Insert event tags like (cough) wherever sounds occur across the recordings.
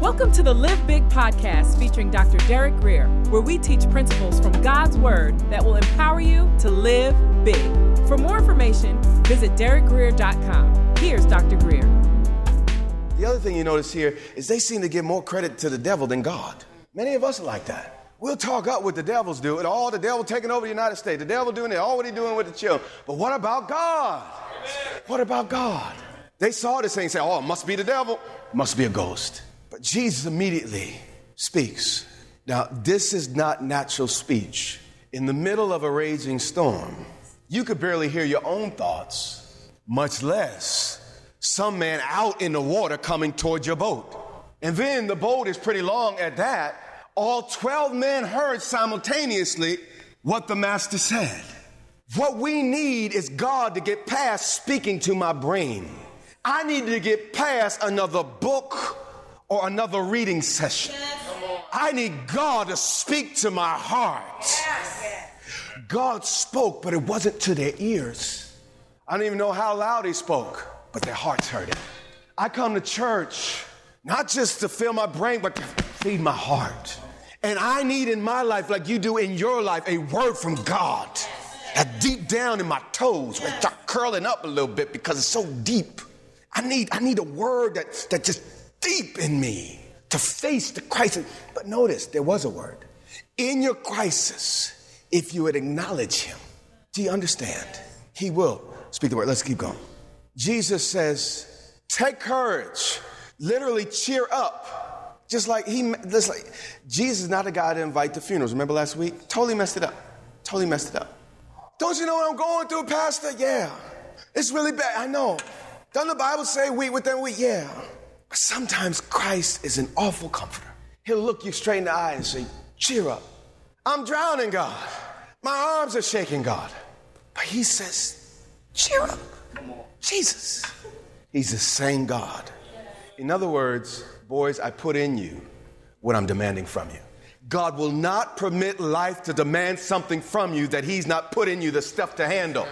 Welcome to the Live Big podcast featuring Dr. Derek Grier, where we teach principles from God's Word that will empower you to live big. For more information, visit derekgrier.com. Here's Dr. Grier. The other thing you notice here is they seem to give more credit to the devil than God. Many of us are like that. We'll talk up what the devils do, and all the devil taking over the United States, the devil doing it, all what he doing with the children. But what about God? Amen. What about God? They saw this thing and say, oh, it must be the devil, must be a ghost. But Jesus immediately speaks. Now, this is not natural speech. In the middle of a raging storm, you could barely hear your own thoughts, much less some man out in the water coming towards your boat. And then the boat is pretty long at that. All 12 men heard simultaneously what the master said. What we need is God to get past speaking to my brain. I need to get past another book or another reading session. I need God to speak to my heart. God spoke, but it wasn't to their ears. I don't even know how loud he spoke, but their hearts heard it. I come to church not just to fill my brain, but to feed my heart. And I need in my life, like you do in your life, a word from God. That deep down in my toes, where start curling up a little bit because it's so deep. I need, I need a word that, that just deep in me to face the crisis. But notice, there was a word. In your crisis, if you would acknowledge him, do you understand? He will speak the word. Let's keep going. Jesus says, take courage, literally cheer up. Just like he, just like Jesus is not a guy to invite to funerals. Remember last week? Totally messed it up. Totally messed it up. Don't you know what I'm going through, Pastor? Yeah. It's really bad. I know. Doesn't the Bible say weep with them weep? Yeah. Sometimes Christ is an awful comforter. He'll look you straight in the eye and say, Cheer up. I'm drowning, God. My arms are shaking, God. But He says, Cheer up. Jesus. He's the same God. In other words, boys, I put in you what I'm demanding from you. God will not permit life to demand something from you that He's not put in you the stuff to handle.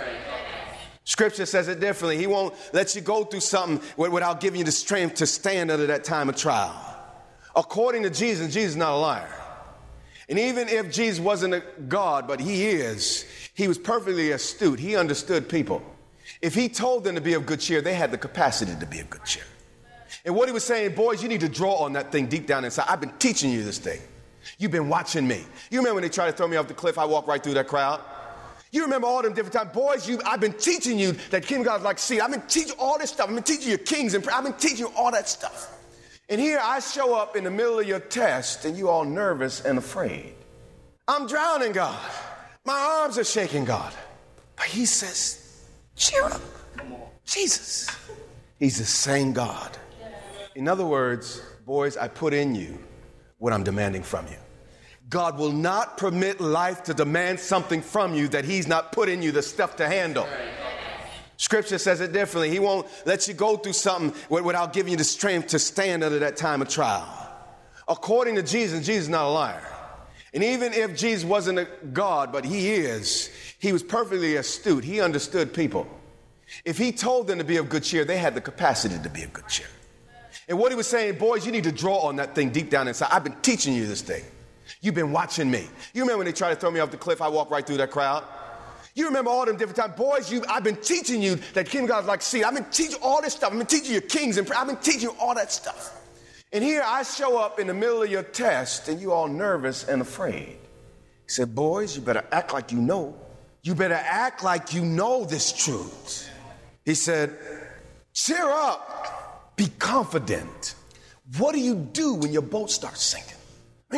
Scripture says it differently. He won't let you go through something without giving you the strength to stand under that time of trial. According to Jesus, Jesus is not a liar. And even if Jesus wasn't a God, but he is, he was perfectly astute. He understood people. If he told them to be of good cheer, they had the capacity to be of good cheer. And what he was saying, boys, you need to draw on that thing deep down inside. I've been teaching you this thing. You've been watching me. You remember when they tried to throw me off the cliff, I walked right through that crowd? You remember all them different times. Boys, you, I've been teaching you that King God's like seed. I've been teaching all this stuff. I've been teaching you kings and I've been teaching you all that stuff. And here I show up in the middle of your test and you all nervous and afraid. I'm drowning, God. My arms are shaking, God. But he says, cheer up. Jesus. He's the same God. In other words, boys, I put in you what I'm demanding from you. God will not permit life to demand something from you that He's not put in you the stuff to handle. Scripture says it differently. He won't let you go through something without giving you the strength to stand under that time of trial. According to Jesus, Jesus is not a liar. And even if Jesus wasn't a God, but He is, He was perfectly astute. He understood people. If He told them to be of good cheer, they had the capacity to be of good cheer. And what He was saying, boys, you need to draw on that thing deep down inside. I've been teaching you this thing. You've been watching me. You remember when they tried to throw me off the cliff, I walked right through that crowd? You remember all them different times. Boys, you, I've been teaching you that King God's like seed. I've been teaching all this stuff. I've been teaching you kings and I've been teaching you all that stuff. And here I show up in the middle of your test and you all nervous and afraid. He said, boys, you better act like you know. You better act like you know this truth. He said, cheer up, be confident. What do you do when your boat starts sinking?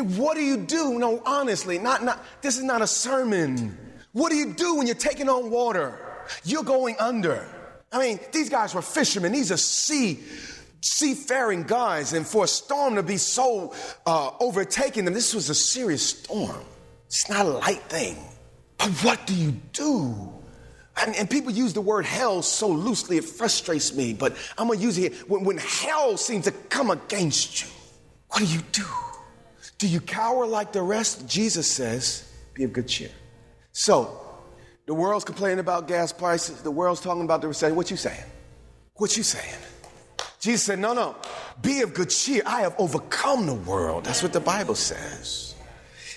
What do you do? No, honestly, not, not, this is not a sermon. What do you do when you're taking on water? You're going under. I mean, these guys were fishermen. These are sea, seafaring guys. And for a storm to be so uh, overtaking them, this was a serious storm. It's not a light thing. But what do you do? And, and, people use the word hell so loosely, it frustrates me. But I'm going to use it here. When, when hell seems to come against you, what do you do? Do you cower like the rest? Jesus says, be of good cheer. So, the world's complaining about gas prices. The world's talking about the recession. What you saying? What you saying? Jesus said, No, no, be of good cheer. I have overcome the world. That's what the Bible says.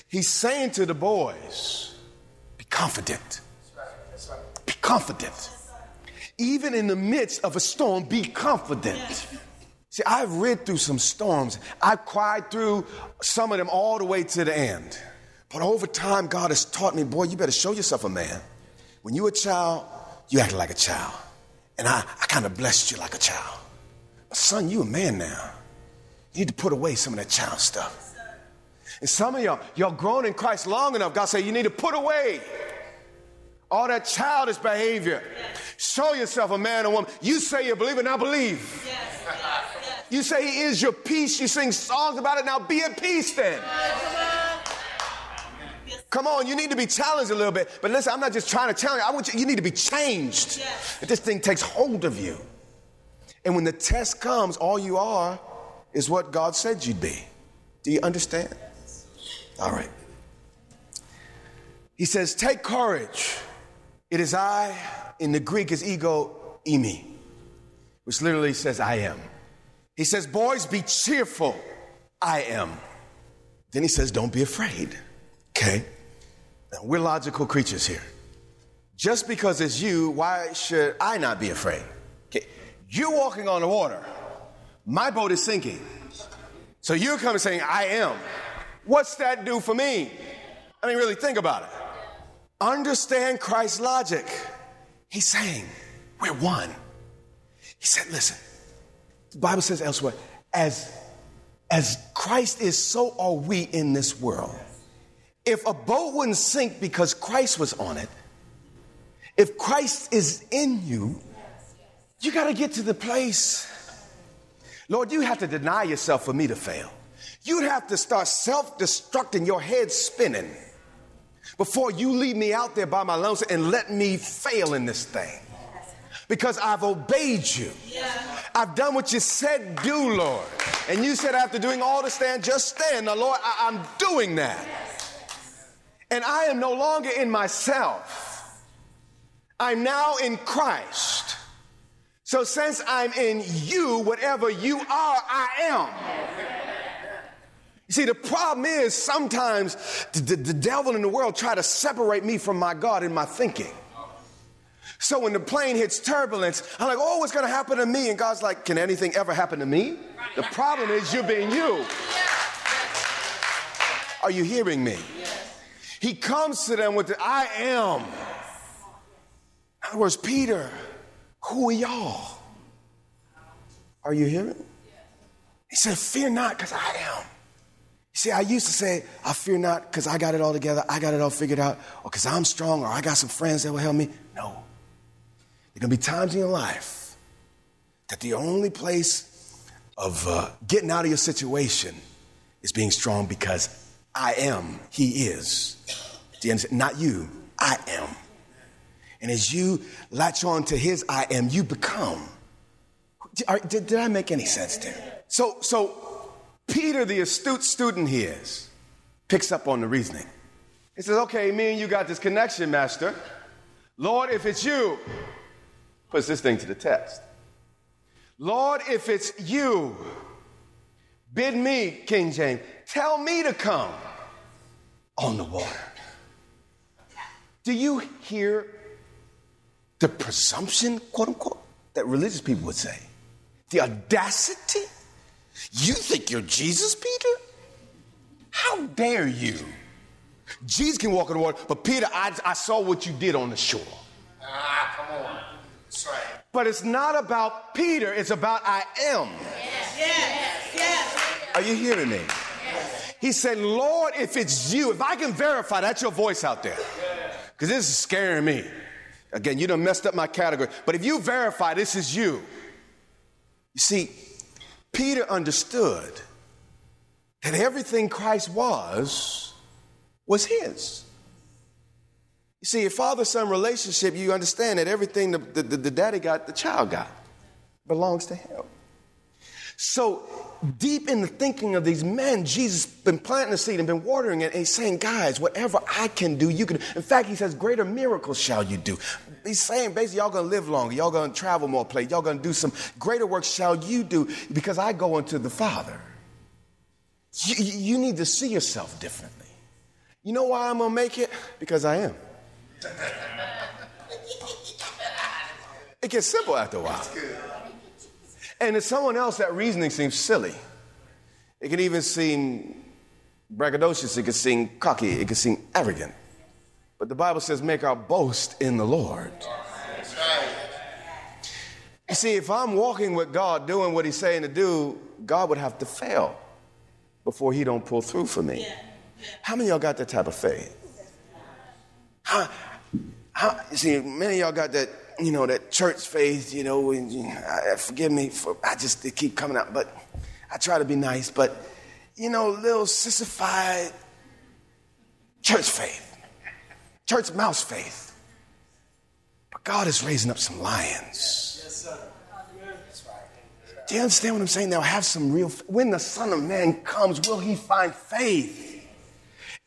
He's saying to the boys, Be confident. Be confident. Even in the midst of a storm, be confident. See, I've read through some storms. I've cried through some of them all the way to the end. But over time, God has taught me, boy, you better show yourself a man. When you were a child, you acted like a child. And I, I kind of blessed you like a child. But son, you a man now. You need to put away some of that child stuff. And some of y'all, y'all grown in Christ long enough, God said, you need to put away all that childish behavior. Show yourself a man or woman. You say you believe and I believe. You say he is your peace. You sing songs about it. Now be at peace then. Come on, you need to be challenged a little bit. But listen, I'm not just trying to challenge you. I want you, you need to be changed. Yes. If this thing takes hold of you. And when the test comes, all you are is what God said you'd be. Do you understand? All right. He says, Take courage. It is I, in the Greek is ego eimi, which literally says, I am. He says, Boys, be cheerful. I am. Then he says, Don't be afraid. Okay? Now, we're logical creatures here. Just because it's you, why should I not be afraid? Okay. You're walking on the water. My boat is sinking. So you're coming saying, I am. What's that do for me? I mean, really think about it. Understand Christ's logic. He's saying, We're one. He said, Listen, the Bible says elsewhere, as, as Christ is, so are we in this world. If a boat wouldn't sink because Christ was on it, if Christ is in you, you got to get to the place. Lord, you have to deny yourself for me to fail. You'd have to start self destructing, your head spinning, before you leave me out there by my lungs and let me fail in this thing. Because I've obeyed you. I've done what you said do, Lord. And you said after doing all to stand, just stand. Now, Lord, I- I'm doing that. And I am no longer in myself. I'm now in Christ. So since I'm in you, whatever you are, I am. You see, the problem is sometimes the, the, the, devil in the world try to separate me from my God in my thinking. So when the plane hits turbulence, I'm like, oh, what's going to happen to me? And God's like, can anything ever happen to me? The problem is you're being you. Are you hearing me? He comes to them with the I am. In other words, Peter, who are y'all? Are you hearing? He said, Fear not, because I am. You see, I used to say, I fear not because I got it all together, I got it all figured out, or because I'm strong, or I got some friends that will help me. No. There are going to be times in your life that the only place of uh, getting out of your situation is being strong because I am, He is. Do you understand? Not you, I am. And as you latch on to His I am, you become. Did, did I make any sense there? So, so Peter, the astute student he is, picks up on the reasoning. He says, Okay, me and you got this connection, Master. Lord, if it's you, puts this thing to the test. Lord, if it's you, bid me, King James, tell me to come on the water. Do you hear the presumption, quote unquote, that religious people would say? The audacity? You think you're Jesus, Peter? How dare you? Jesus can walk on the water, but Peter, I, I saw what you did on the shore. But it's not about Peter, it's about I am. Yes, yes, yes. Are you hearing me? He said, Lord, if it's you, if I can verify that's your voice out there, because this is scaring me. Again, you done messed up my category. But if you verify this is you, you see, Peter understood that everything Christ was, was his. You see, a father son relationship, you understand that everything the, the, the daddy got, the child got, belongs to him. So deep in the thinking of these men, Jesus been planting the seed and been watering it, and he's saying, guys, whatever I can do, you can. In fact, he says, greater miracles shall you do. He's saying basically, y'all gonna live longer, y'all gonna travel more places, y'all gonna do some greater work shall you do because I go unto the Father. You, you need to see yourself differently. You know why I'm gonna make it? Because I am. It gets simple after a while. And to someone else, that reasoning seems silly. It can even seem braggadocious, it can seem cocky, it can seem arrogant. But the Bible says, make our boast in the Lord. You see, if I'm walking with God, doing what He's saying to do, God would have to fail before He don't pull through for me. How many of y'all got that type of faith? How, how, you see, many of y'all got that you know, that church faith, you know, and, you I, forgive me for, I just, they keep coming out, but I try to be nice, but, you know, little sissified church faith, church mouse faith. But God is raising up some lions. Do you understand what I'm saying? They'll have some real, when the Son of Man comes, will he find faith?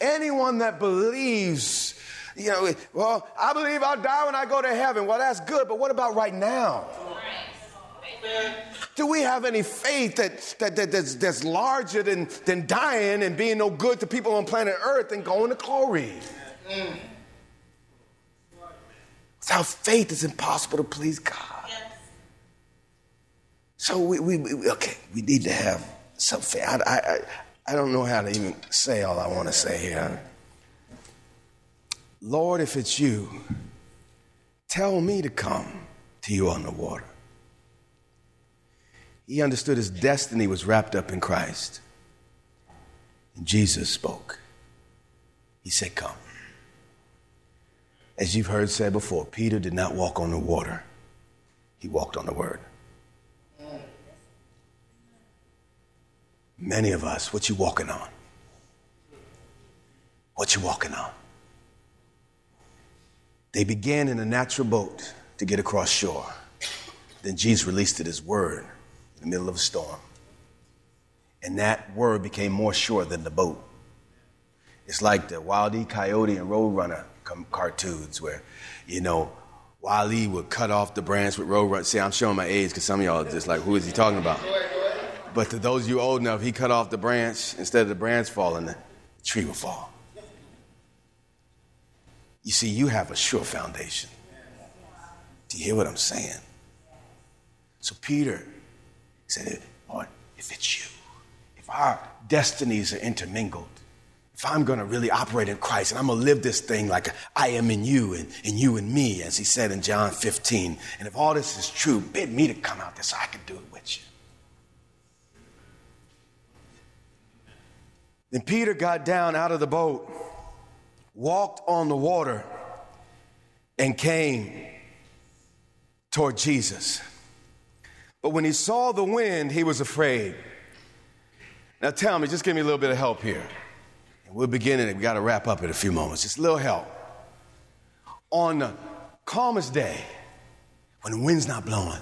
Anyone that believes you know, well, I believe I'll die when I go to heaven. Well, that's good, but what about right now? Do we have any faith that, that, that that's, that's, larger than, than dying and being no good to people on planet Earth and going to glory? Without faith, it's impossible to please God. So we, we, we, okay, we need to have some faith. I, I, I don't know how to even say all I want to say here. Lord, if it's you, tell me to come to you on the water. He understood his destiny was wrapped up in Christ. And Jesus spoke. He said, Come. As you've heard said before, Peter did not walk on the water, he walked on the word. Many of us, what you walking on? What you walking on? They began in a natural boat to get across shore. Then Jesus released it as word in the middle of a storm. And that word became more sure than the boat. It's like the Wile E. Coyote and Roadrunner cartoons where, you know, Wally would cut off the branch with Roadrunner. See, I'm showing my age because some of y'all are just like, who is he talking about? But to those of you old enough, he cut off the branch. Instead of the branch falling, the tree would fall. You see, you have a sure foundation. Do you hear what I'm saying? So Peter said, Lord, if it's you, if our destinies are intermingled, if I'm going to really operate in Christ and I'm going to live this thing like I am in you and, and you in me, as he said in John 15, and if all this is true, bid me to come out there so I can do it with you. Then Peter got down out of the boat walked on the water and came toward Jesus. But when he saw the wind, he was afraid. Now tell me, just give me a little bit of help here. We're beginning it. We got to wrap up in a few moments. Just a little help. On the calmest day, when the wind's not blowing,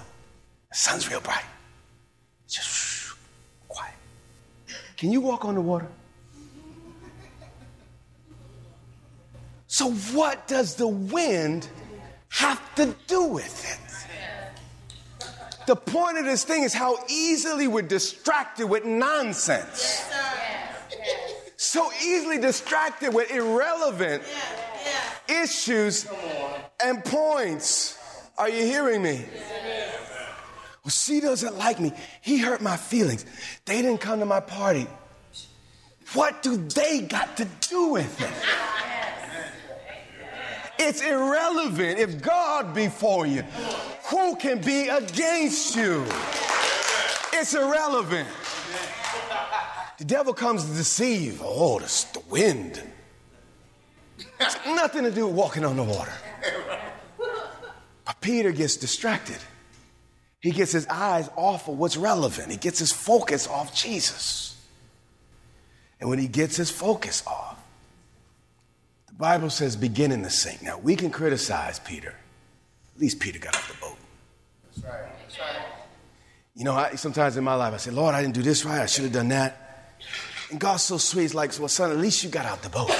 the sun's real bright, just quiet. Can you walk on the water? So, what does the wind have to do with it? The point of this thing is how easily we're distracted with nonsense. So easily distracted with irrelevant issues and points. Are you hearing me? Well, she doesn't like me. He hurt my feelings. They didn't come to my party. What do they got to do with it? (laughs) It's irrelevant. If God be for you, who can be against you? It's irrelevant. The devil comes to deceive. Oh, the, the wind. It's nothing to do with walking on the water. But Peter gets distracted. He gets his eyes off of what's relevant. He gets his focus off Jesus. And when he gets his focus off, the Bible says beginning to sink. Now, we can criticize Peter. At least Peter got off the boat. That's right. That's right. You know, I, sometimes in my life I say, Lord, I didn't do this right. I should have done that. And God's so sweet. He's like, well, son, at least you got out the boat.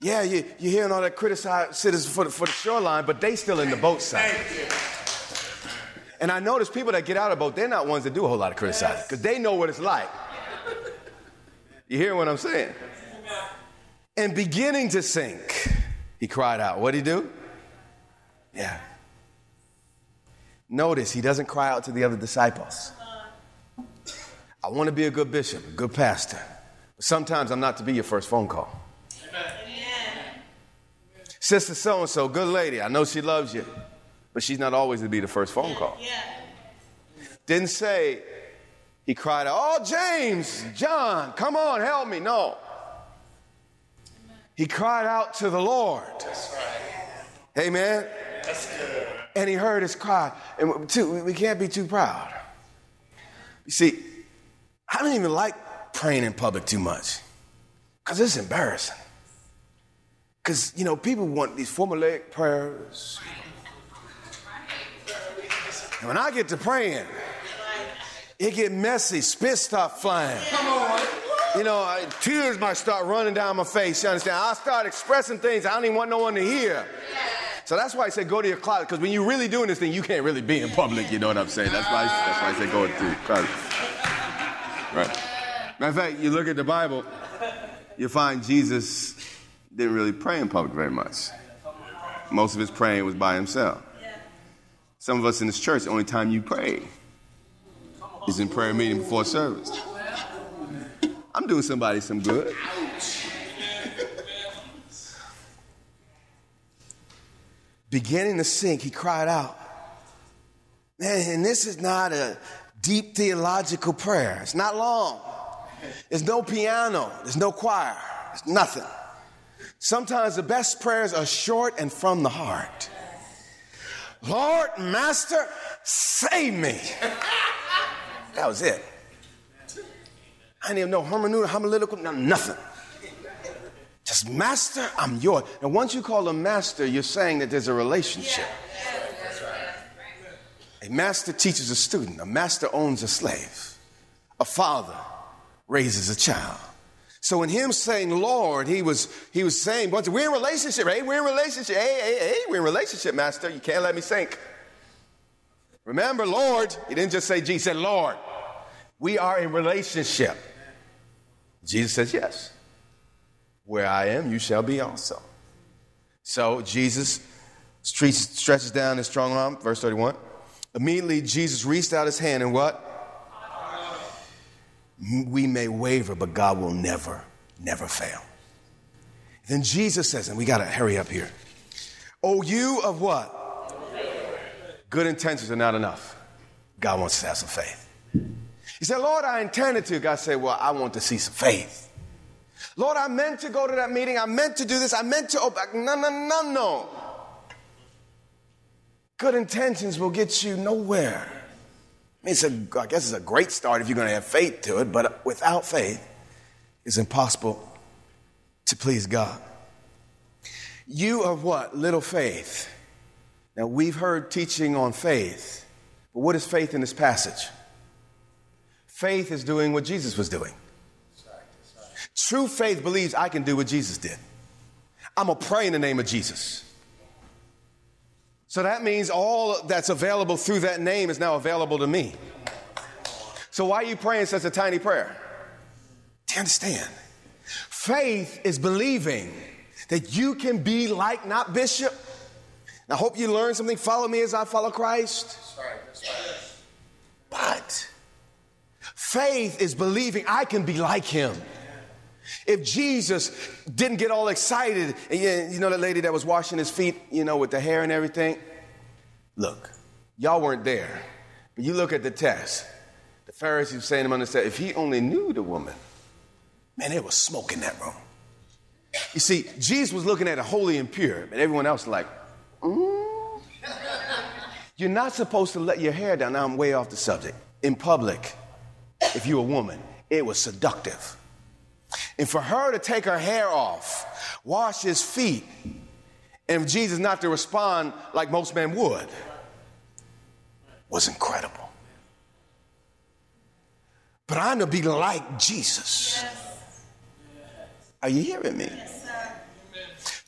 Yeah, you, you're hearing all that criticism for the, for the shoreline, but they still in the boat side. And I notice people that get out of the boat, they're not ones that do a whole lot of criticizing because they know what it's like. You hear what I'm saying? And beginning to sink, he cried out. What'd he do? Yeah. Notice he doesn't cry out to the other disciples. I want to be a good bishop, a good pastor. But sometimes I'm not to be your first phone call. Sister so and so, good lady, I know she loves you, but she's not always to be the first phone call. Yeah. Didn't say, he cried out, Oh, James, John, come on, help me. No. He cried out to the Lord. Amen. And he heard his cry. And too, we can't be too proud. You see, I don't even like praying in public too much because it's embarrassing. Because, you know, people want these formulaic prayers. And when I get to praying, it get messy, spit start flying. Come on. You know, I, tears might start running down my face. You understand? I start expressing things I don't even want no one to hear. So that's why I say go to your closet, because when you're really doing this thing, you can't really be in public. You know what I'm saying? That's why. I, that's why I say go to your closet. Right. Matter of fact, you look at the Bible, you find Jesus didn't really pray in public very much. Most of his praying was by himself. Some of us in this church, the only time you pray is in prayer meeting before service. I'm doing somebody some good. Beginning to sink, he cried out. Man, and this is not a deep theological prayer. It's not long. There's no piano. There's no choir. There's nothing. Sometimes the best prayers are short and from the heart. Lord, Master, save me. (laughs) That was it. I didn't even know hermeneutic, homiletical, nothing. Just master, I'm yours. And once you call a master, you're saying that there's a relationship. That's right. A master teaches a student, a master owns a slave, a father raises a child. So in him saying Lord, he was he was saying, we're in relationship, hey, we're in relationship, hey, hey, hey, we're in relationship, master. You can't let me sink. Remember, Lord, he didn't just say Jesus, he said, Lord, we are in relationship. Jesus says, Yes. Where I am, you shall be also. So Jesus stretches down his strong arm, verse 31. Immediately, Jesus reached out his hand and what? We may waver, but God will never, never fail. Then Jesus says, and we got to hurry up here. Oh, you of what? Good intentions are not enough. God wants us to have some faith. He said, Lord, I intended to. God said, Well, I want to see some faith. Lord, I meant to go to that meeting. I meant to do this. I meant to open. No, no, no, no. Good intentions will get you nowhere. I, mean, it's a, I guess it's a great start if you're going to have faith to it, but without faith, it's impossible to please God. You of what? Little faith. Now, we've heard teaching on faith, but what is faith in this passage? Faith is doing what Jesus was doing. True faith believes I can do what Jesus did. I'm going to pray in the name of Jesus. So that means all that's available through that name is now available to me. So why are you praying such a tiny prayer? Do you understand? Faith is believing that you can be like not Bishop. I hope you learn something. Follow me as I follow Christ. But faith is believing I can be like him. If Jesus didn't get all excited, and you know that lady that was washing his feet, you know, with the hair and everything? Look, y'all weren't there, but you look at the text. The Pharisees saying to him, if he only knew the woman, man, there was smoke in that room. You see, Jesus was looking at a holy and pure, and everyone else was like, mm. (laughs) You're not supposed to let your hair down. Now I'm way off the subject. In public, if you're a woman, it was seductive. And for her to take her hair off, wash his feet, and Jesus not to respond like most men would was incredible. but I'm to be like Jesus. Are you hearing me?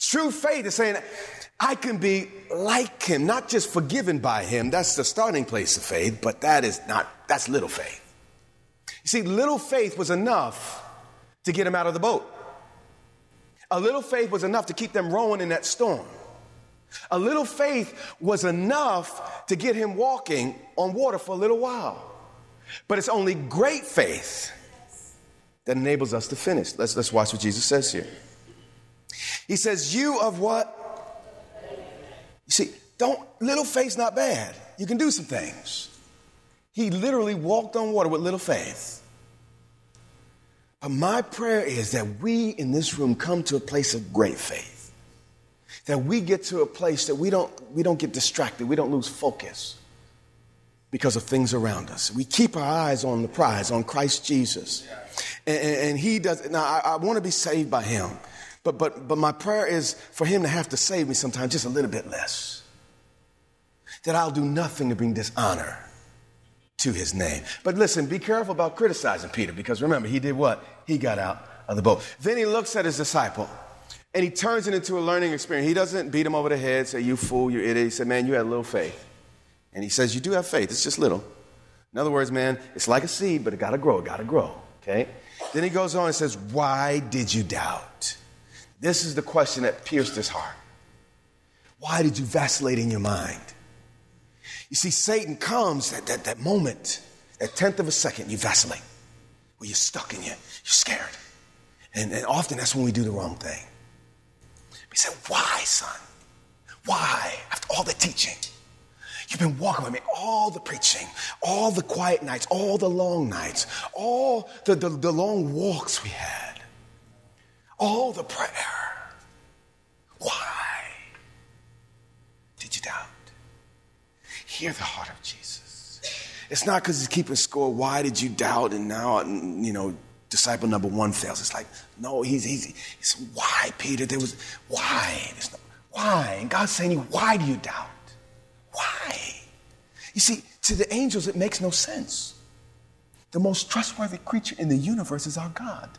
True faith is saying, I can be like him, not just forgiven by him. That's the starting place of faith, but that is not, that's little faith. You see, little faith was enough to get him out of the boat. A little faith was enough to keep them rowing in that storm. A little faith was enough to get him walking on water for a little while. But it's only great faith that enables us to finish. Let's, let's watch what Jesus says here. He says, You of what? You see, don't, little faith's not bad. You can do some things. He literally walked on water with little faith. But my prayer is that we in this room come to a place of great faith. That we get to a place that we don't, we don't get distracted, we don't lose focus because of things around us. We keep our eyes on the prize, on Christ Jesus. And, and He does, now I, I want to be saved by Him, but, but, but my prayer is for Him to have to save me sometimes just a little bit less. That I'll do nothing to bring dishonor to his name. But listen, be careful about criticizing Peter because remember, he did what? He got out of the boat. Then he looks at his disciple and he turns it into a learning experience. He doesn't beat him over the head, say, You fool, you idiot. He said, Man, you had little faith. And he says, You do have faith, it's just little. In other words, man, it's like a seed, but it gotta grow, it gotta grow. Okay? Then he goes on and says, Why did you doubt? This is the question that pierced his heart. Why did you vacillate in your mind? You see, Satan comes at that, that moment, that tenth of a second, you vacillate, Well, you're stuck and you're, you're scared. And, and often that's when we do the wrong thing. He said, Why, son? Why? After all the teaching, you've been walking with me, all the preaching, all the quiet nights, all the long nights, all the, the, the long walks we had, all the prayer. Why did you doubt? Hear the heart of Jesus. It's not because he's keeping score. Why did you doubt? And now, you know, disciple number one fails. It's like, no, he's, he's, he's why, Peter? There was, why? No, why? And God's saying, why do you doubt? Why? You see, to the angels, it makes no sense. The most trustworthy creature in the universe is our God.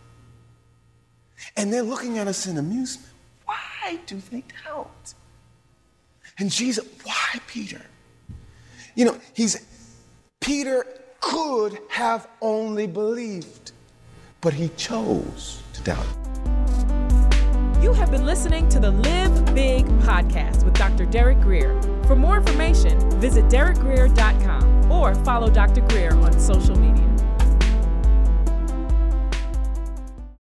And they're looking at us in amusement. Why do they doubt? And Jesus, why, Peter? You know, he's, Peter could have only believed, but he chose to doubt. You have been listening to the Live Big podcast with Dr. Derek Grier. For more information, visit derekgrier.com or follow Dr. Grier on social media.